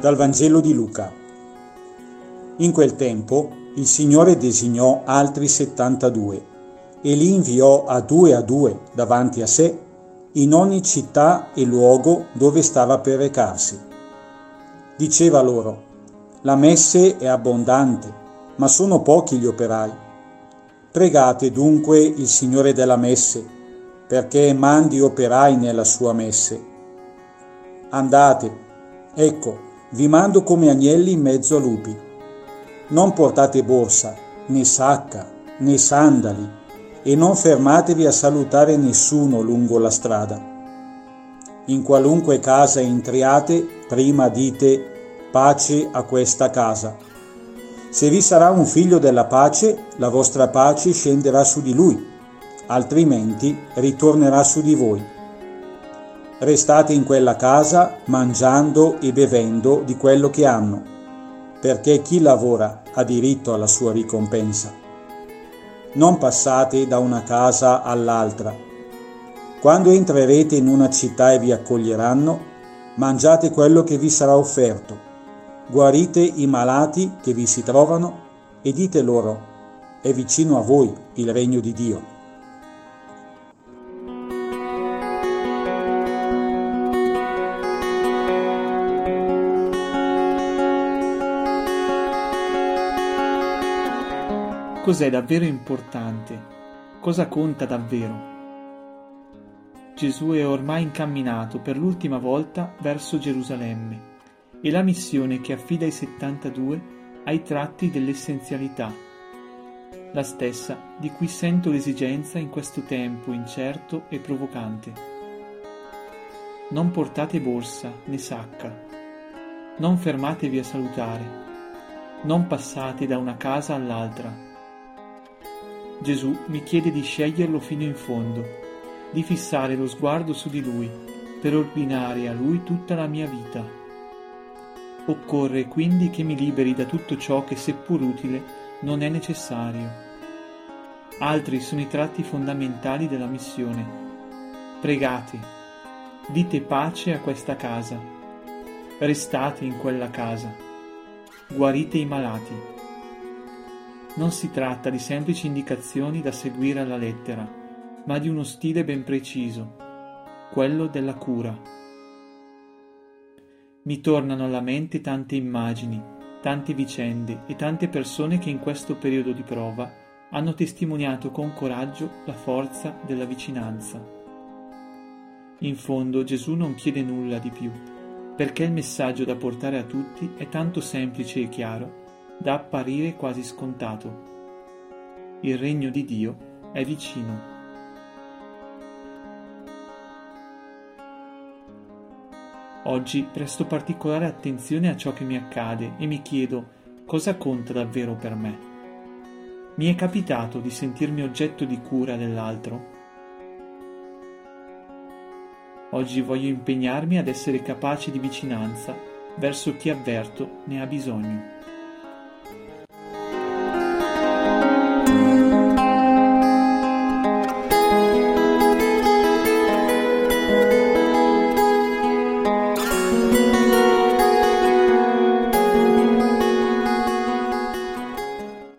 Dal Vangelo di Luca. In quel tempo il Signore designò altri settantadue e li inviò a due a due davanti a sé in ogni città e luogo dove stava per recarsi. Diceva loro, la messe è abbondante, ma sono pochi gli operai. Pregate dunque il Signore della messe, perché mandi operai nella sua messe. Andate, ecco, vi mando come agnelli in mezzo a lupi. Non portate borsa, né sacca, né sandali, e non fermatevi a salutare nessuno lungo la strada. In qualunque casa entriate, prima dite pace a questa casa. Se vi sarà un figlio della pace, la vostra pace scenderà su di lui, altrimenti ritornerà su di voi restate in quella casa mangiando e bevendo di quello che hanno, perché chi lavora ha diritto alla sua ricompensa. Non passate da una casa all'altra. Quando entrerete in una città e vi accoglieranno, mangiate quello che vi sarà offerto, guarite i malati che vi si trovano e dite loro, è vicino a voi il regno di Dio. Cos'è davvero importante? Cosa conta davvero? Gesù è ormai incamminato per l'ultima volta verso Gerusalemme e la missione che affida ai 72 ha i tratti dell'essenzialità, la stessa di cui sento l'esigenza in questo tempo incerto e provocante. Non portate borsa né sacca, non fermatevi a salutare, non passate da una casa all'altra Gesù mi chiede di sceglierlo fino in fondo, di fissare lo sguardo su di Lui, per ordinare a Lui tutta la mia vita. Occorre quindi che mi liberi da tutto ciò che, seppur utile, non è necessario. Altri sono i tratti fondamentali della missione. Pregate, dite pace a questa casa, restate in quella casa, guarite i malati non si tratta di semplici indicazioni da seguire alla lettera, ma di uno stile ben preciso, quello della cura. Mi tornano alla mente tante immagini, tante vicende e tante persone che in questo periodo di prova hanno testimoniato con coraggio la forza della vicinanza. In fondo Gesù non chiede nulla di più, perché il messaggio da portare a tutti è tanto semplice e chiaro da apparire quasi scontato. Il regno di Dio è vicino. Oggi presto particolare attenzione a ciò che mi accade e mi chiedo cosa conta davvero per me. Mi è capitato di sentirmi oggetto di cura dell'altro? Oggi voglio impegnarmi ad essere capace di vicinanza verso chi avverto ne ha bisogno.